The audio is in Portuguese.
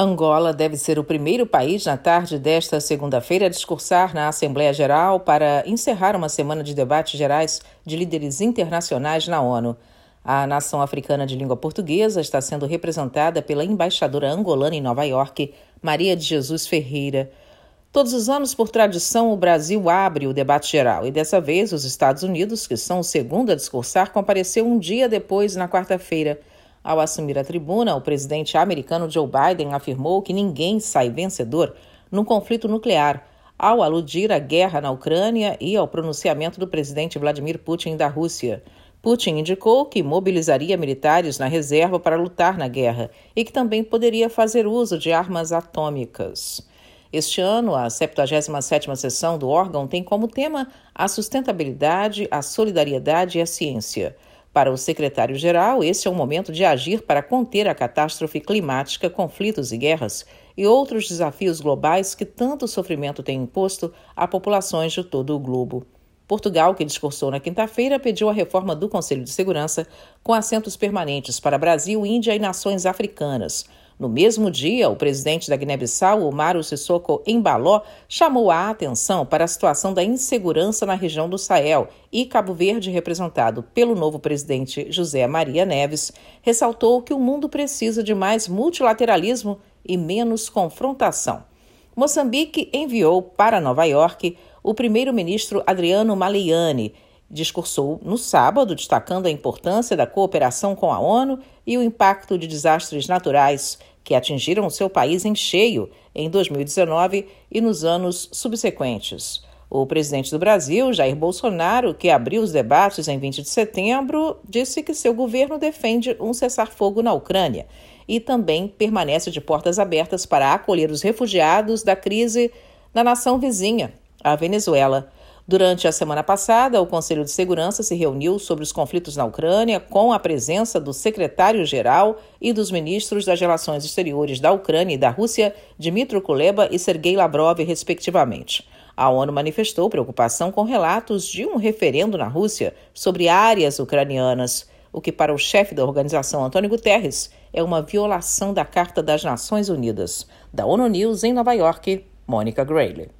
Angola deve ser o primeiro país na tarde desta segunda-feira a discursar na Assembleia Geral para encerrar uma semana de debates gerais de líderes internacionais na ONU. A nação africana de língua portuguesa está sendo representada pela embaixadora angolana em Nova York, Maria de Jesus Ferreira. Todos os anos, por tradição, o Brasil abre o debate geral e dessa vez os Estados Unidos, que são o segundo a discursar, compareceu um dia depois, na quarta-feira. Ao assumir a tribuna, o presidente americano Joe Biden afirmou que ninguém sai vencedor num conflito nuclear, ao aludir à guerra na Ucrânia e ao pronunciamento do presidente Vladimir Putin da Rússia. Putin indicou que mobilizaria militares na reserva para lutar na guerra e que também poderia fazer uso de armas atômicas. Este ano, a 77ª sessão do órgão tem como tema a sustentabilidade, a solidariedade e a ciência. Para o secretário-geral, esse é o momento de agir para conter a catástrofe climática, conflitos e guerras e outros desafios globais que tanto sofrimento têm imposto a populações de todo o globo. Portugal, que discursou na quinta-feira, pediu a reforma do Conselho de Segurança com assentos permanentes para Brasil, Índia e nações africanas. No mesmo dia, o presidente da Guiné-Bissau, Omaro Sissoko Embaló, chamou a atenção para a situação da insegurança na região do Sahel e Cabo Verde, representado pelo novo presidente José Maria Neves, ressaltou que o mundo precisa de mais multilateralismo e menos confrontação. Moçambique enviou para Nova York o primeiro-ministro Adriano Maliani discursou no sábado, destacando a importância da cooperação com a ONU e o impacto de desastres naturais que atingiram o seu país em cheio em 2019 e nos anos subsequentes. O presidente do Brasil, Jair Bolsonaro, que abriu os debates em 20 de setembro, disse que seu governo defende um cessar-fogo na Ucrânia e também permanece de portas abertas para acolher os refugiados da crise na nação vizinha, a Venezuela. Durante a semana passada, o Conselho de Segurança se reuniu sobre os conflitos na Ucrânia com a presença do secretário-geral e dos ministros das Relações Exteriores da Ucrânia e da Rússia, Dmitry Kuleba e Sergei Lavrov, respectivamente. A ONU manifestou preocupação com relatos de um referendo na Rússia sobre áreas ucranianas, o que, para o chefe da organização, Antônio Guterres, é uma violação da Carta das Nações Unidas. Da ONU News em Nova York, Mônica Grayley.